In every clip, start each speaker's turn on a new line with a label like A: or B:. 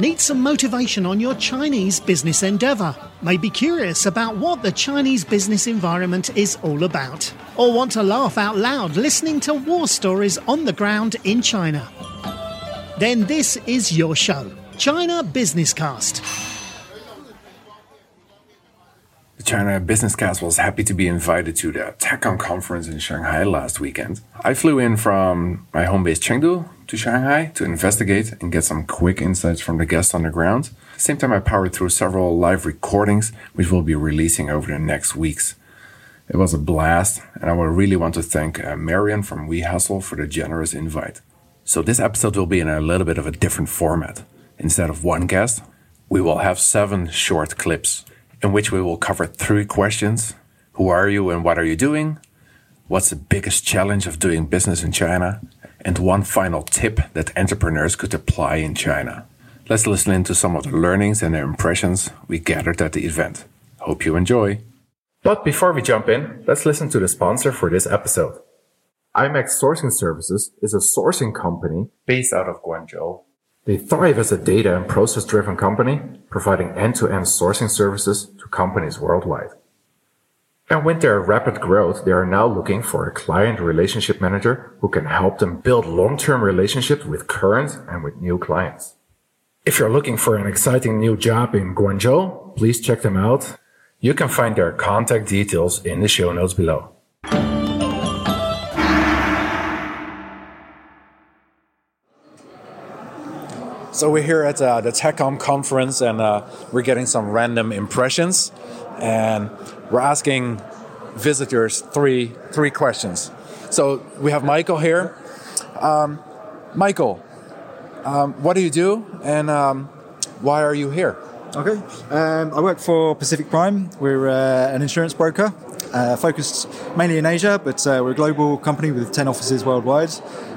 A: Need some motivation on your Chinese business endeavor? May be curious about what the Chinese business environment is all about? Or want to laugh out loud listening to war stories on the ground in China? Then this is your show, China Business Cast.
B: The China Business Cast was happy to be invited to the TechCon conference in Shanghai last weekend. I flew in from my home base Chengdu to Shanghai to investigate and get some quick insights from the guests on the ground. Same time, I powered through several live recordings, which we'll be releasing over the next weeks. It was a blast, and I would really want to thank uh, Marion from WeHustle for the generous invite. So this episode will be in a little bit of a different format. Instead of one guest, we will have seven short clips in which we will cover three questions Who are you and what are you doing? What's the biggest challenge of doing business in China? And one final tip that entrepreneurs could apply in China. Let's listen in to some of the learnings and the impressions we gathered at the event. Hope you enjoy. But before we jump in, let's listen to the sponsor for this episode. IMAX Sourcing Services is a sourcing company based out of Guangzhou they thrive as a data and process driven company, providing end to end sourcing services to companies worldwide. And with their rapid growth, they are now looking for a client relationship manager who can help them build long term relationships with current and with new clients. If you're looking for an exciting new job in Guangzhou, please check them out. You can find their contact details in the show notes below. So we're here at uh, the TechCon conference, and uh, we're getting some random impressions, and we're asking visitors three three questions. So we have Michael here. Um, Michael, um, what do you do, and um, why are you here?
C: Okay, um, I work for Pacific Prime. We're uh, an insurance broker. Uh, focused mainly in Asia, but uh, we're a global company with 10 offices worldwide.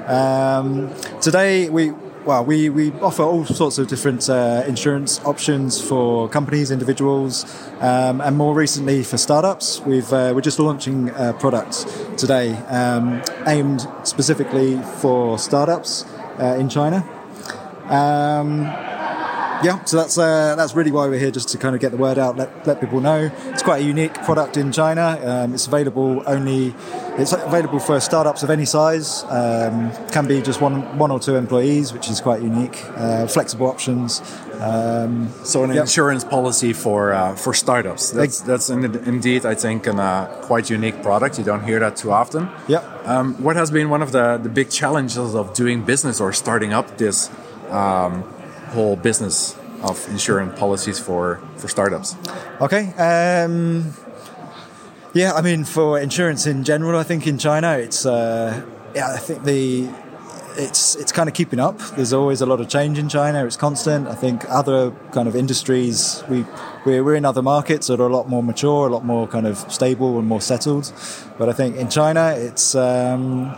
C: Um, today, we well, we, we offer all sorts of different uh, insurance options for companies, individuals, um, and more recently for startups. We've, uh, we're just launching a product today um, aimed specifically for startups uh, in China. Um, yeah, so that's uh, that's really why we're here, just to kind of get the word out, let, let people know. It's quite a unique product in China. Um, it's available only, it's available for startups of any size. Um, can be just one one or two employees, which is quite unique. Uh, flexible options. Um,
B: so an yep. insurance policy for uh, for startups. That's that's indeed, I think, a uh, quite unique product. You don't hear that too often.
C: Yeah.
B: Um, what has been one of the the big challenges of doing business or starting up this? Whole business of insurance policies for for startups?
C: Okay. Um, yeah, I mean, for insurance in general, I think in China, it's uh, yeah, I think the it's it's kind of keeping up. There's always a lot of change in China. It's constant. I think other kind of industries we we're, we're in other markets that are a lot more mature, a lot more kind of stable and more settled. But I think in China, it's um,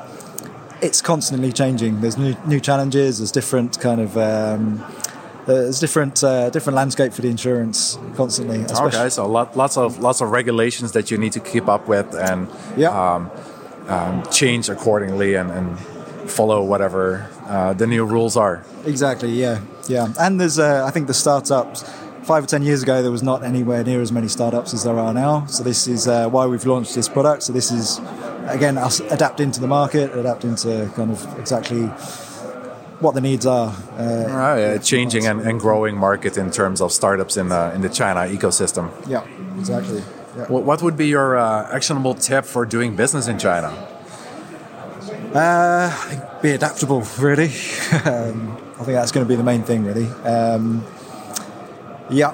C: it's constantly changing. There's new new challenges. There's different kind of um, there's different uh, different landscape for the insurance constantly.
B: Okay, so lot, lots of lots of regulations that you need to keep up with and
C: yeah.
B: um, um, change accordingly and, and follow whatever uh, the new rules are.
C: Exactly. Yeah. Yeah. And there's uh, I think the startups. Five or ten years ago, there was not anywhere near as many startups as there are now. So this is uh, why we've launched this product. So this is again us adapting to the market, adapting to kind of exactly what the needs are.
B: Uh, right, changing and, and, growing market in terms of startups in the in the China ecosystem.
C: Yeah, exactly. Yeah.
B: What would be your uh, actionable tip for doing business in China?
C: Uh, be adaptable, really. um, I think that's going to be the main thing, really. Um, yeah,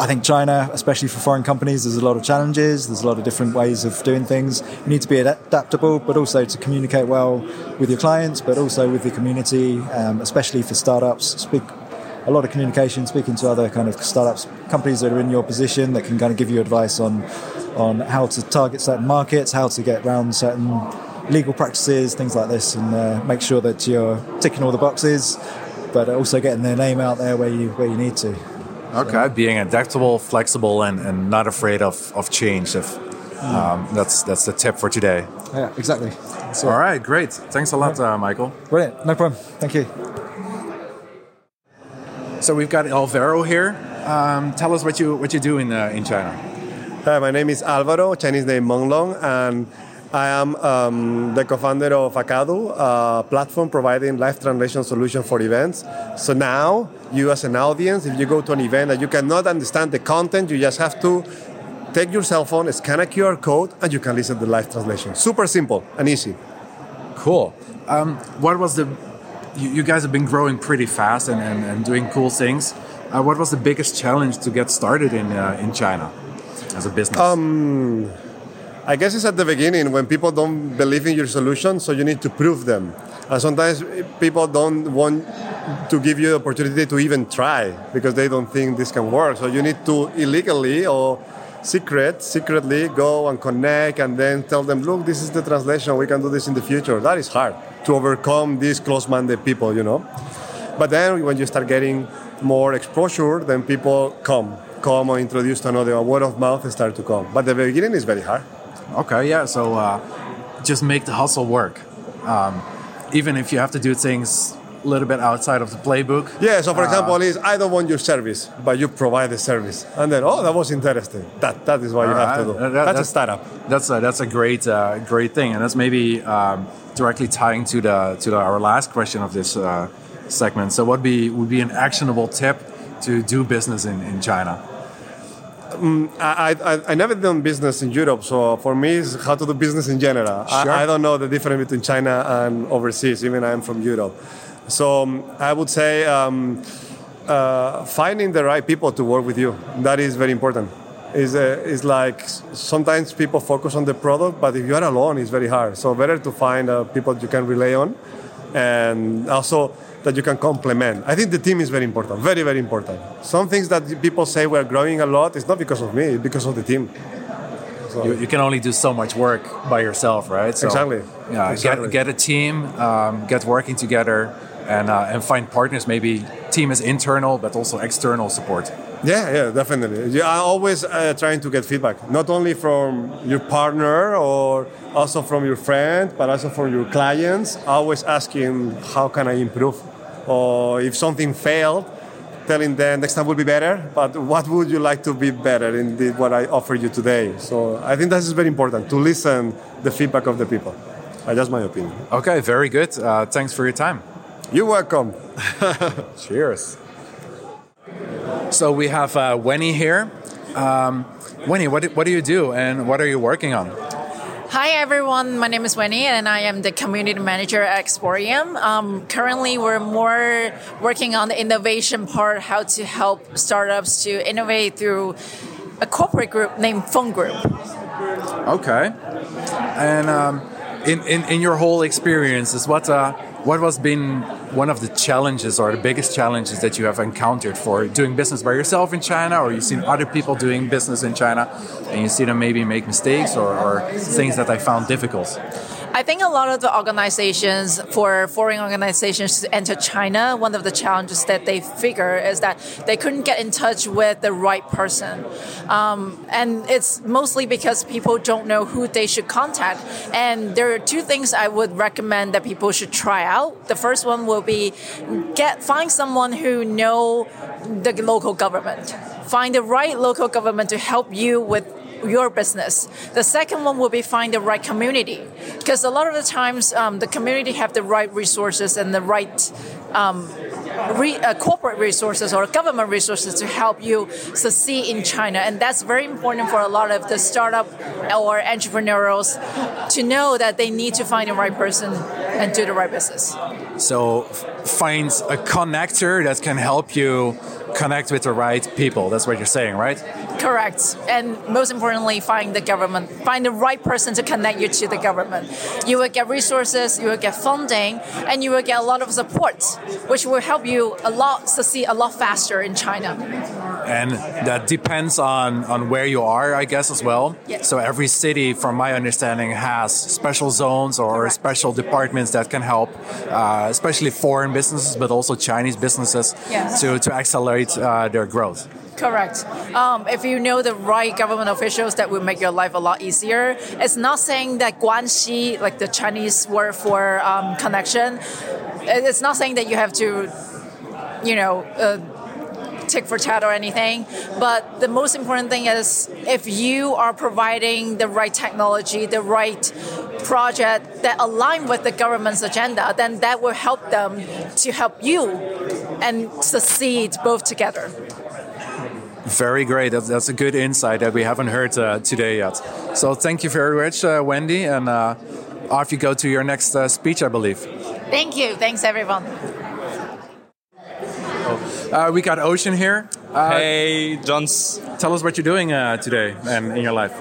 C: I think China, especially for foreign companies, there's a lot of challenges. There's a lot of different ways of doing things. You need to be adaptable, but also to communicate well with your clients, but also with the community, um, especially for startups. Speak a lot of communication, speaking to other kind of startups, companies that are in your position that can kind of give you advice on on how to target certain markets, how to get around certain legal practices, things like this, and uh, make sure that you're ticking all the boxes, but also getting their name out there where you where you need to.
B: Okay, being adaptable, flexible, and, and not afraid of, of change. If um, that's that's the tip for today.
C: Yeah, exactly.
B: All right, great. Thanks a lot, uh, Michael.
C: Brilliant. No problem. Thank you.
B: So we've got Alvaro here. Um, tell us what you what you do in uh, in China.
D: Hi, my name is Alvaro, Chinese name Menglong, and I am um, the co-founder of Acadu, a platform providing live translation solution for events. So now, you as an audience, if you go to an event and you cannot understand the content, you just have to take your cell phone, scan a QR code, and you can listen to the live translation. Super simple and easy.
B: Cool. Um, what was the? You, you, guys have been growing pretty fast and, and, and doing cool things. Uh, what was the biggest challenge to get started in uh, in China as a business?
D: Um, I guess it's at the beginning when people don't believe in your solution, so you need to prove them. And sometimes people don't want to give you the opportunity to even try because they don't think this can work. So you need to illegally or secret, secretly go and connect and then tell them, look, this is the translation, we can do this in the future. That is hard to overcome these close-minded people, you know. But then when you start getting more exposure, then people come, come or introduce to another, word of mouth start to come. But the beginning is very hard.
B: Okay, yeah. So uh, just make the hustle work. Um, even if you have to do things a little bit outside of the playbook.
D: Yeah, so for uh, example, is I don't want your service, but you provide the service. And then, oh, that was interesting. That, that is what you have to do. That, that's, that's, a startup.
B: That's a, that's a great, uh, great thing. And that's maybe um, directly tying to, the, to the, our last question of this uh, segment. So, what be, would be an actionable tip to do business in, in China?
D: Um, I, I, I, never done business in Europe, so for me, it's how to do business in general. Sure. I, I, don't know the difference between China and overseas, even I'm from Europe. So um, I would say um, uh, finding the right people to work with you, that is very important. Is uh, is like sometimes people focus on the product, but if you are alone, it's very hard. So better to find uh, people you can rely on, and also that you can complement. I think the team is very important, very, very important. Some things that people say we're growing a lot, it's not because of me, it's because of the team.
B: So you, you, can only do so much work by yourself, right?
D: So, exactly.
B: Yeah,
D: exactly.
B: Get, get a team, um, get working together, and, uh, and find partners. Maybe team is internal, but also external support.
D: Yeah, yeah, definitely. Yeah, I'm always uh, trying to get feedback, not only from your partner or also from your friend, but also from your clients. Always asking, how can I improve? Or if something failed, telling them next time will be better. But what would you like to be better in the, what I offer you today? So I think that is very important to listen the feedback of the people. Uh, that's my opinion.
B: Okay, very good. Uh, thanks for your time.
D: You're welcome.
B: Cheers. So we have uh, Wenny here. Um, Wenny, what do, what do you do and what are you working on?
E: Hi everyone, my name is Winnie and I am the community manager at Exporium. Um, currently, we're more working on the innovation part, how to help startups to innovate through a corporate group named Phone Group.
B: Okay. And um, in, in, in your whole experience, what, uh, what was been one of the challenges or the biggest challenges that you have encountered for doing business by yourself in China, or you've seen other people doing business in China and you see them maybe make mistakes or, or things that I found difficult?
E: I think a lot of the organizations, for foreign organizations to enter China, one of the challenges that they figure is that they couldn't get in touch with the right person. Um, and it's mostly because people don't know who they should contact. And there are two things I would recommend that people should try out. The first one will be get find someone who know the local government. Find the right local government to help you with your business. The second one will be find the right community, because a lot of the times um, the community have the right resources and the right um, re, uh, corporate resources or government resources to help you succeed in China, and that's very important for a lot of the startup or entrepreneurs to know that they need to find the right person and do the right business.
B: So, find a connector that can help you connect with the right people. That's what you're saying, right?
E: Correct. And most importantly, find the government, find the right person to connect you to the government. You will get resources, you will get funding, and you will get a lot of support, which will help you a lot succeed a lot faster in China.
B: And that depends on, on where you are, I guess, as well.
E: Yes.
B: So every city, from my understanding, has special zones or Correct. special departments that can help, uh, especially foreign businesses, but also Chinese businesses,
E: yes.
B: to, to accelerate uh, their growth.
E: Correct. Um, if you know the right government officials, that will make your life a lot easier. It's not saying that guanxi, like the Chinese word for um, connection, it's not saying that you have to, you know, uh, tick for tat or anything. But the most important thing is if you are providing the right technology, the right project that align with the government's agenda, then that will help them to help you and succeed both together.
B: Very great. That's, that's a good insight that we haven't heard uh, today yet. So thank you very much, uh, Wendy, and uh, off you go to your next uh, speech, I believe.
E: Thank you. Thanks, everyone.
B: Uh, we got Ocean here.
F: Uh, hey, Johns.
B: Tell us what you're doing uh, today and in your life.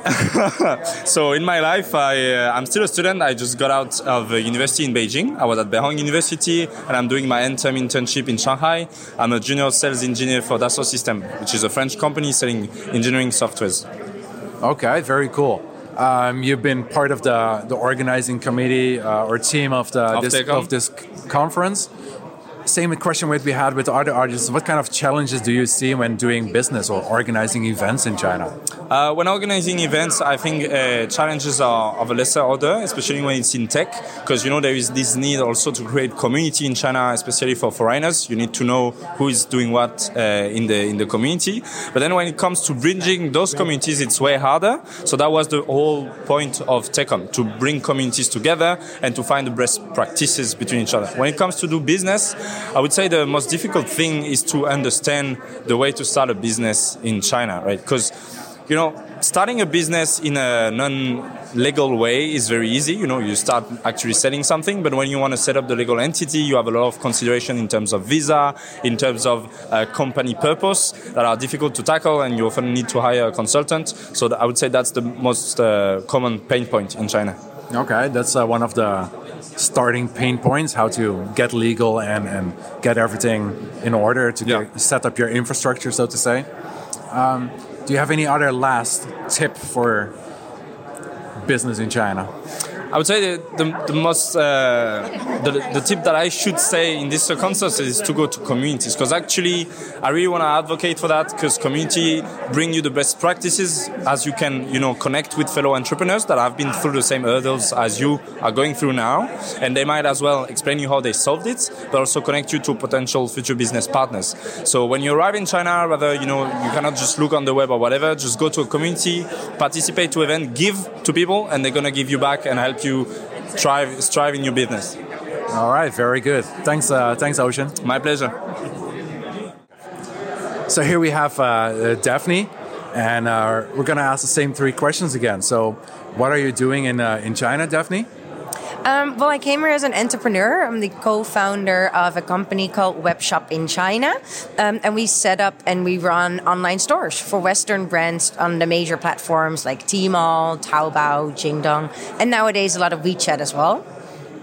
F: so, in my life, I, uh, I'm still a student. I just got out of university in Beijing. I was at Beihang University, and I'm doing my end-term internship in Shanghai. I'm a junior sales engineer for Dassault System, which is a French company selling engineering softwares.
B: Okay, very cool. Um, you've been part of the, the organizing committee uh, or team of the
F: of,
B: this, of this conference same question we had with other artists. What kind of challenges do you see when doing business or organizing events in China?
F: Uh, when organizing events, I think uh, challenges are of a lesser order, especially when it's in tech, because you know there is this need also to create community in China, especially for foreigners. You need to know who is doing what uh, in the in the community. But then when it comes to bridging those communities, it's way harder. So that was the whole point of TechCon to bring communities together and to find the best practices between each other. When it comes to do business, I would say the most difficult thing is to understand the way to start a business in China, right? Because you know, starting a business in a non-legal way is very easy. You know, you start actually selling something, but when you want to set up the legal entity, you have a lot of consideration in terms of visa, in terms of uh, company purpose that are difficult to tackle, and you often need to hire a consultant. So I would say that's the most uh, common pain point in China.
B: Okay, that's uh, one of the starting pain points how to get legal and, and get everything in order to yeah. get, set up your infrastructure so to say um, do you have any other last tip for business in china
F: I would say the, the, the most uh, the, the tip that I should say in this circumstance is to go to communities because actually I really want to advocate for that because community bring you the best practices as you can you know connect with fellow entrepreneurs that have been through the same hurdles as you are going through now. And they might as well explain you how they solved it but also connect you to potential future business partners. So when you arrive in China rather you know you cannot just look on the web or whatever just go to a community participate to event give to people and they're gonna give you back and help you strive, strive in your business.
B: All right, very good. Thanks, uh, thanks, Ocean.
F: My pleasure.
B: So here we have uh, Daphne, and uh, we're going to ask the same three questions again. So, what are you doing in uh, in China, Daphne?
G: Um, well, I came here as an entrepreneur. I'm the co-founder of a company called Webshop in China, um, and we set up and we run online stores for Western brands on the major platforms like Tmall, Taobao, Jingdong, and nowadays a lot of WeChat as well.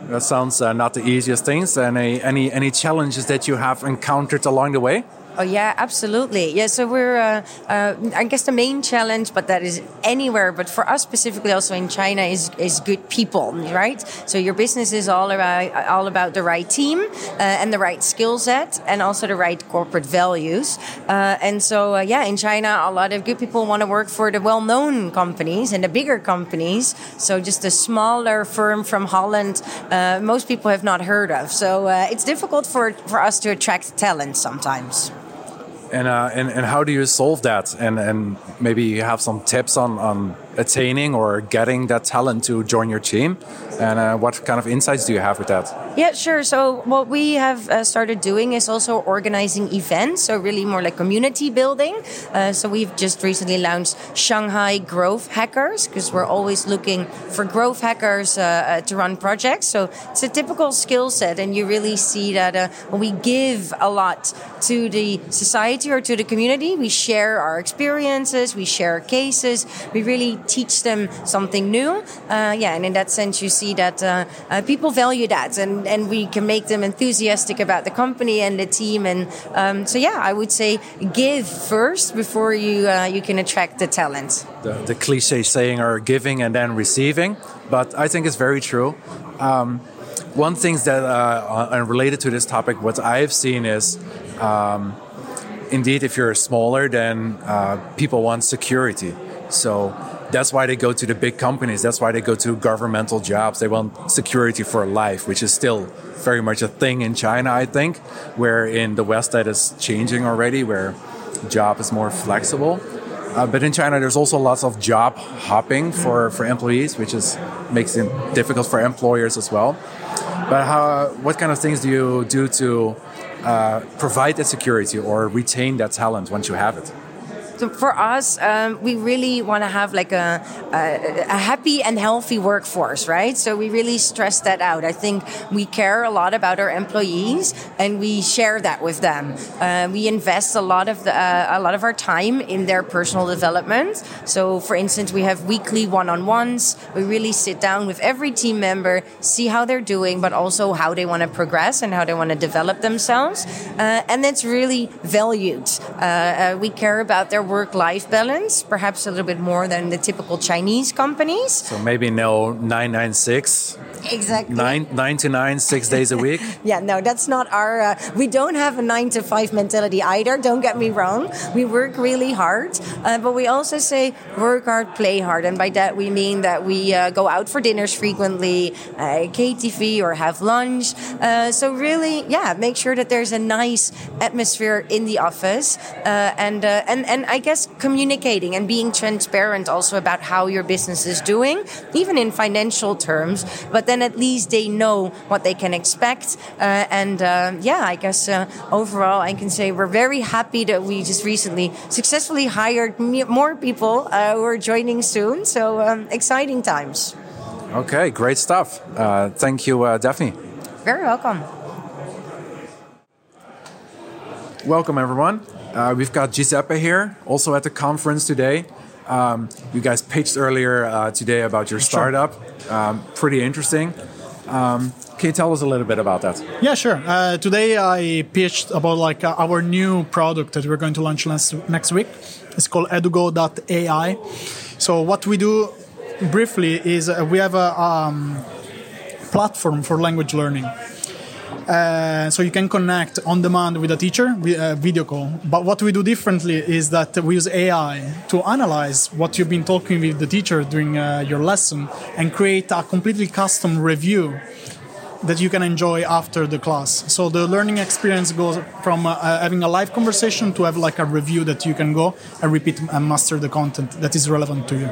B: That sounds uh, not the easiest things. Any any any challenges that you have encountered along the way?
G: Oh yeah, absolutely. Yeah, so we're uh, uh, I guess the main challenge, but that is anywhere, but for us specifically also in China is is good people, right? So your business is all about all about the right team uh, and the right skill set, and also the right corporate values. Uh, and so uh, yeah, in China, a lot of good people want to work for the well-known companies and the bigger companies. So just a smaller firm from Holland, uh, most people have not heard of. So it's difficult for for us to attract talent sometimes
B: and, uh, and and how do you solve that? And and maybe you have some tips on on attaining or getting that talent to join your team? And uh, what kind of insights do you have with that?
G: Yeah, sure. So, what we have uh, started doing is also organizing events, so really more like community building. Uh, so, we've just recently launched Shanghai Growth Hackers because we're always looking for growth hackers uh, uh, to run projects. So, it's a typical skill set, and you really see that uh, when we give a lot to the society or to the community, we share our experiences, we share cases, we really teach them something new. Yeah, and in that sense, you see that uh, uh, people value that, and, and we can make them enthusiastic about the company and the team. And um, so, yeah, I would say give first before you uh, you can attract the talent.
B: The, the cliche saying are giving and then receiving, but I think it's very true. Um, one thing that uh, related to this topic, what I've seen is. Um, indeed, if you're smaller, then uh, people want security. So that's why they go to the big companies. That's why they go to governmental jobs. They want security for life, which is still very much a thing in China, I think, where in the West that is changing already, where job is more flexible. Uh, but in China, there's also lots of job hopping for, for employees, which is makes it difficult for employers as well. But how, what kind of things do you do to uh, provide that security or retain that talent once you have it?
G: So for us, um, we really want to have like a, a, a, happy and healthy workforce, right? So we really stress that out. I think we care a lot about our employees, and we share that with them. Uh, we invest a lot of the, uh, a lot of our time in their personal development. So, for instance, we have weekly one-on-ones. We really sit down with every team member, see how they're doing, but also how they want to progress and how they want to develop themselves, uh, and that's really valued. Uh, uh, we care about their work life balance, perhaps a little bit more than the typical Chinese companies.
B: So maybe no 996.
G: Exactly.
B: Nine, nine to nine, six days a week.
G: yeah, no, that's not our. Uh, we don't have a nine to five mentality either. Don't get me wrong. We work really hard, uh, but we also say work hard, play hard, and by that we mean that we uh, go out for dinners frequently, uh, KTV or have lunch. Uh, so really, yeah, make sure that there's a nice atmosphere in the office, uh, and and and I guess communicating and being transparent also about how your business is doing, even in financial terms. But then at least they know what they can expect. Uh, and uh, yeah, I guess uh, overall, I can say we're very happy that we just recently successfully hired more people uh, who are joining soon. So um, exciting times.
B: Okay, great stuff. Uh, thank you, uh, Daphne.
G: Very welcome.
B: Welcome, everyone. Uh, we've got Giuseppe here, also at the conference today. Um, you guys pitched earlier uh, today about your startup. Um, pretty interesting. Um, can you tell us a little bit about that?
H: Yeah, sure. Uh, today I pitched about like uh, our new product that we're going to launch next, next week. It's called edugo.ai. So what we do briefly is uh, we have a um, platform for language learning. Uh, so you can connect on demand with a teacher, with a video call. But what we do differently is that we use AI to analyze what you've been talking with the teacher during uh, your lesson and create a completely custom review that you can enjoy after the class. So the learning experience goes from uh, having a live conversation to have like a review that you can go and repeat and master the content that is relevant to you.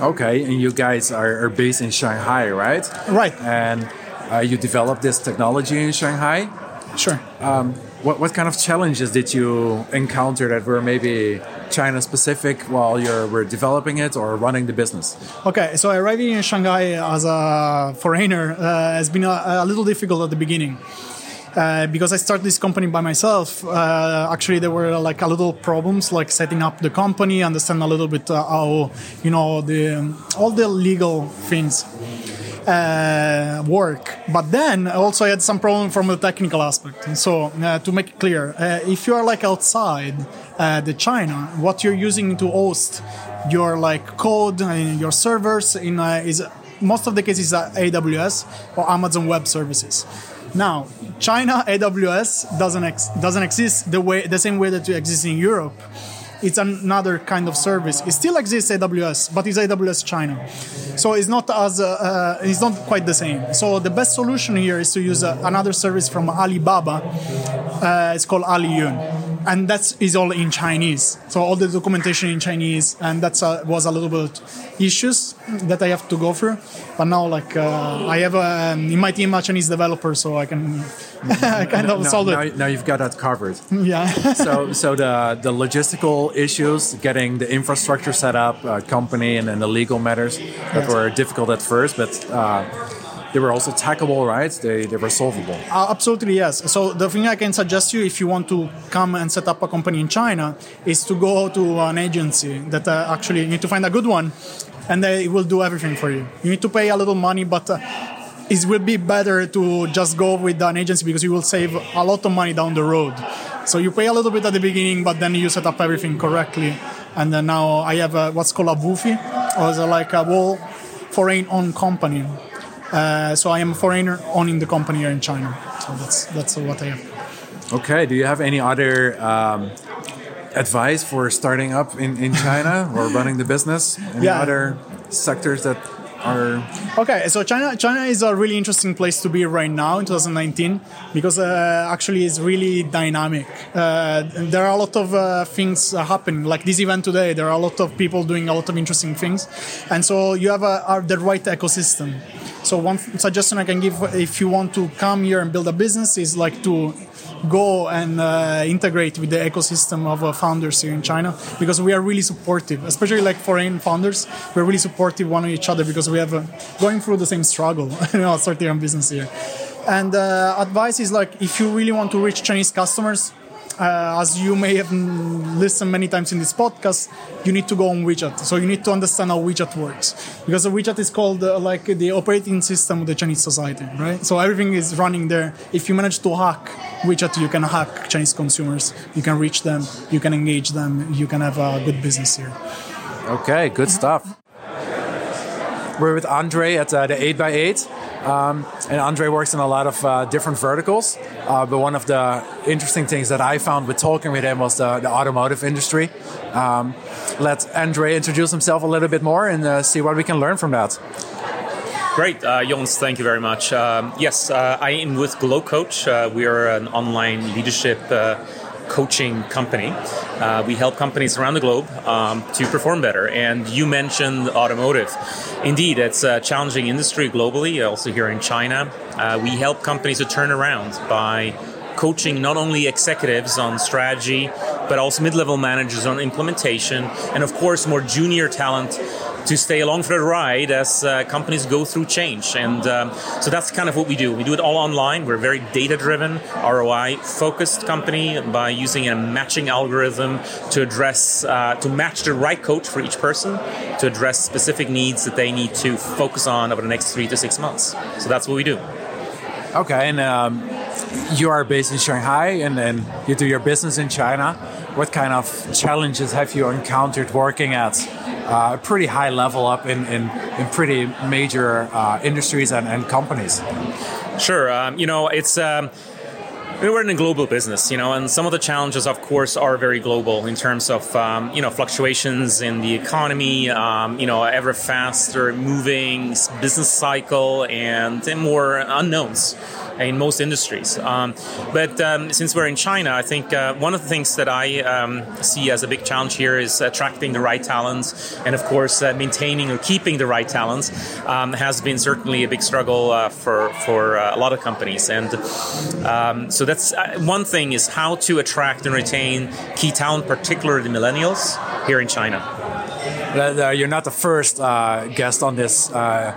B: Okay, and you guys are, are based in Shanghai, right?
H: Right.
B: And uh, you developed this technology in Shanghai.
H: Sure.
B: Um, what, what kind of challenges did you encounter that were maybe China specific while you were developing it or running the business?
H: Okay, so arriving in Shanghai as a foreigner uh, has been a, a, little difficult at the beginning. Uh, because I started this company by myself, uh, actually there were like a little problems, like setting up the company, understand a little bit uh, how you know the all the legal things uh, work. But then also I had some problem from the technical aspect. And So uh, to make it clear, uh, if you are like outside uh, the China, what you're using to host your like code and your servers in uh, is most of the cases AWS or Amazon Web Services. Now, China AWS doesn't ex- doesn't exist the way the same way that it exists in Europe it's another kind of service. It still exists AWS, but it's AWS China, so it's not as uh, uh, it's not quite the same. So the best solution here is to use uh, another service from Alibaba. Uh, it's called Aliyun and that is all in Chinese. So all the documentation in Chinese, and that was a little bit issues that I have to go through. But now, like uh, I have a, um, in my team a Chinese developer, so I can kind of solve
B: now,
H: it.
B: Now you've got that covered.
H: Yeah.
B: so so the the logistical issues, getting the infrastructure set up, uh, company, and then the legal matters that yes. were difficult at first, but uh, they were also tackable, right? They, they were solvable.
H: Uh, absolutely, yes. So the thing I can suggest you if you want to come and set up a company in China is to go to an agency that uh, actually you need to find a good one and they will do everything for you. You need to pay a little money, but uh, it will be better to just go with an agency because you will save a lot of money down the road. So you pay a little bit at the beginning, but then you set up everything correctly. And then now I have a, what's called a WOFE, or like a whole foreign owned company uh, so I am a foreigner owning the company here in China. So that's that's what I am.
B: Okay. Do you have any other um, advice for starting up in, in China or running the business? Any
H: yeah.
B: other sectors that
H: Okay, so China China is a really interesting place to be right now in 2019 because uh, actually it's really dynamic. Uh, there are a lot of uh, things happening, like this event today. There are a lot of people doing a lot of interesting things, and so you have a, a, the right ecosystem. So one suggestion I can give if you want to come here and build a business is like to go and uh, integrate with the ecosystem of uh, founders here in China because we are really supportive, especially like foreign founders. We're really supportive one of each other because we have uh, going through the same struggle, you know, starting own business here. And uh, advice is like if you really want to reach Chinese customers, uh, as you may have listened many times in this podcast, you need to go on WeChat. So you need to understand how WeChat works because WeChat is called uh, like the operating system of the Chinese society, right? So everything is running there. If you manage to hack WeChat, you can hack Chinese consumers. You can reach them. You can engage them. You can have a good business here.
B: Okay, good stuff. We're with Andre at uh, the 8x8. Um, and Andre works in a lot of uh, different verticals. Uh, but one of the interesting things that I found with talking with him was the, the automotive industry. Um, let Andre introduce himself a little bit more and uh, see what we can learn from that.
I: Great, uh, Jons, thank you very much. Um, yes, uh, I am with Glow Coach. Uh, we are an online leadership uh, coaching company. Uh, we help companies around the globe um, to perform better. And you mentioned automotive. Indeed, it's a challenging industry globally, also here in China. Uh, we help companies to turn around by coaching not only executives on strategy, but also mid level managers on implementation, and of course, more junior talent to stay along for the ride as uh, companies go through change. And um, so that's kind of what we do. We do it all online. We're a very data driven, ROI focused company by using a matching algorithm to address, uh, to match the right coach for each person to address specific needs that they need to focus on over the next three to six months. So that's what we do.
B: Okay, and um, you are based in Shanghai and then you do your business in China. What kind of challenges have you encountered working at uh, a pretty high level up in, in, in pretty major uh, industries and, and, companies?
I: Sure. Um, you know, it's. Um, we're in a global business, you know, and some of the challenges, of course, are very global in terms of, um, you know, fluctuations in the economy, um, you know, ever faster moving business cycle, and more unknowns in most industries. Um, but um, since we're in China, I think uh, one of the things that I um, see as a big challenge here is attracting the right talents, and of course, uh, maintaining or keeping the right talents um, has been certainly a big struggle uh, for for uh, a lot of companies. And um, so that's uh, one thing is how to attract and retain key talent, particularly the millennials here in China.
B: Uh, you're not the first uh, guest on this uh,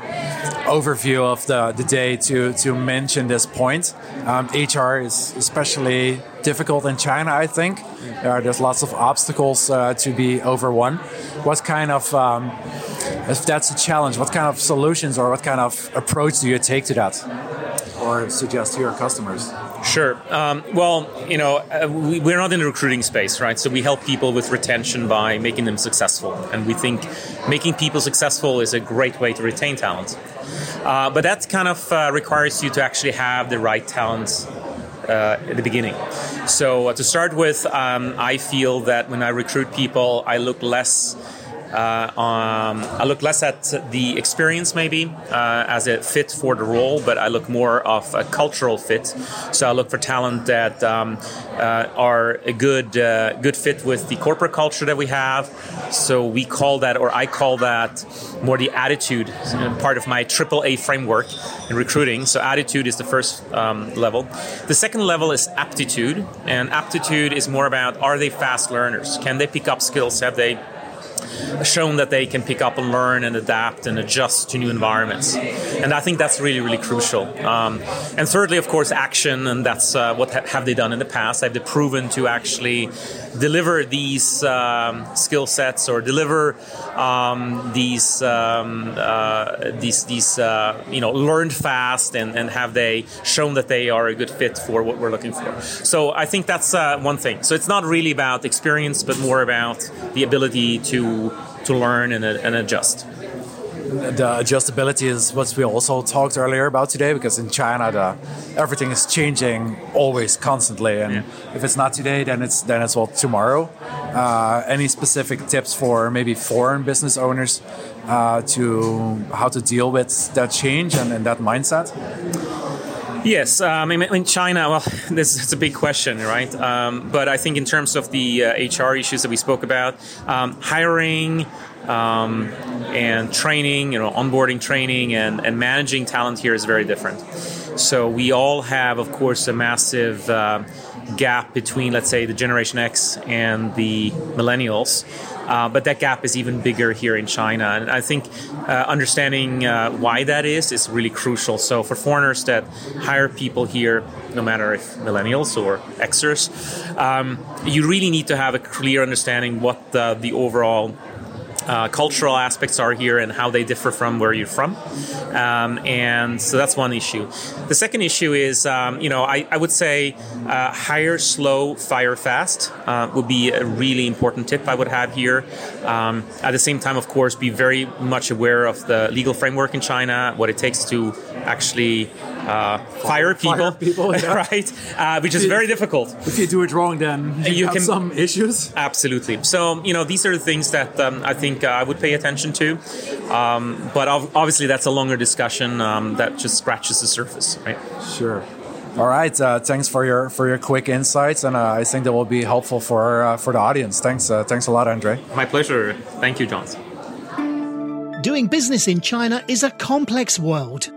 B: overview of the, the day to, to mention this point. Um, HR is especially difficult in China, I think. there's lots of obstacles uh, to be overwon. What kind of, um, if that's a challenge, what kind of solutions or what kind of approach do you take to that? Or suggest to your customers?
I: Sure. Um, well, you know, uh, we, we're not in the recruiting space, right? So we help people with retention by making them successful. And we think making people successful is a great way to retain talent. Uh, but that kind of uh, requires you to actually have the right talent uh, at the beginning. So uh, to start with, um, I feel that when I recruit people, I look less uh, um, I look less at the experience maybe uh, as a fit for the role, but I look more of a cultural fit. So I look for talent that um, uh, are a good uh, good fit with the corporate culture that we have. So we call that, or I call that, more the attitude part of my triple A framework in recruiting. So attitude is the first um, level. The second level is aptitude, and aptitude is more about are they fast learners? Can they pick up skills? Have they shown that they can pick up and learn and adapt and adjust to new environments. And I think that's really, really crucial. Um, and thirdly, of course, action, and that's uh, what ha- have they done in the past? Have they proven to actually deliver these um, skill sets or deliver um, these um, uh, these these uh, you know learned fast and, and have they shown that they are a good fit for what we're looking for? So I think that's uh, one thing. So it's not really about experience, but more about the ability to to learn and, and adjust.
B: the adjustability is what we also talked earlier about today because in China the, everything is changing always constantly and yeah. if it's not today then it's then it's well tomorrow uh, any specific tips for maybe foreign business owners uh, to how to deal with that change and, and that mindset
I: Yes, um, in China, well, this is a big question, right? Um, but I think in terms of the uh, HR issues that we spoke about, um, hiring um, and training, you know, onboarding training and, and managing talent here is very different. So we all have, of course, a massive uh, gap between, let's say, the Generation X and the millennials. Uh, but that gap is even bigger here in China. And I think uh, understanding uh, why that is is really crucial. So for foreigners that hire people here, no matter if millennials or Xers, um, you really need to have a clear understanding what the, the overall uh, cultural aspects are here and how they differ from where you're from. Um, and so that's one issue. The second issue is, um, you know, I, I would say uh, hire slow, fire fast uh, would be a really important tip I would have here. Um, at the same time, of course, be very much aware of the legal framework in China, what it takes to actually uh, fire people, fire people yeah. right? Uh, which is very difficult.
J: If you do it wrong, then you, you have can, some issues.
I: Absolutely. So you know these are the things that um, I think uh, I would pay attention to. Um, but obviously, that's a longer discussion um, that just scratches the surface, right?
B: Sure. All right. Uh, thanks for your for your quick insights, and uh, I think that will be helpful for uh, for the audience. Thanks. Uh, thanks a lot, Andre.
I: My pleasure. Thank you, John.
A: Doing business in China is a complex world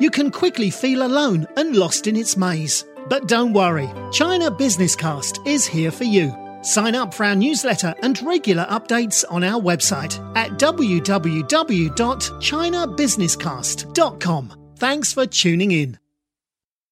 A: you can quickly feel alone and lost in its maze. But don't worry, China Business Cast is here for you. Sign up for our newsletter and regular updates on our website at www.chinabusinesscast.com. Thanks for tuning in.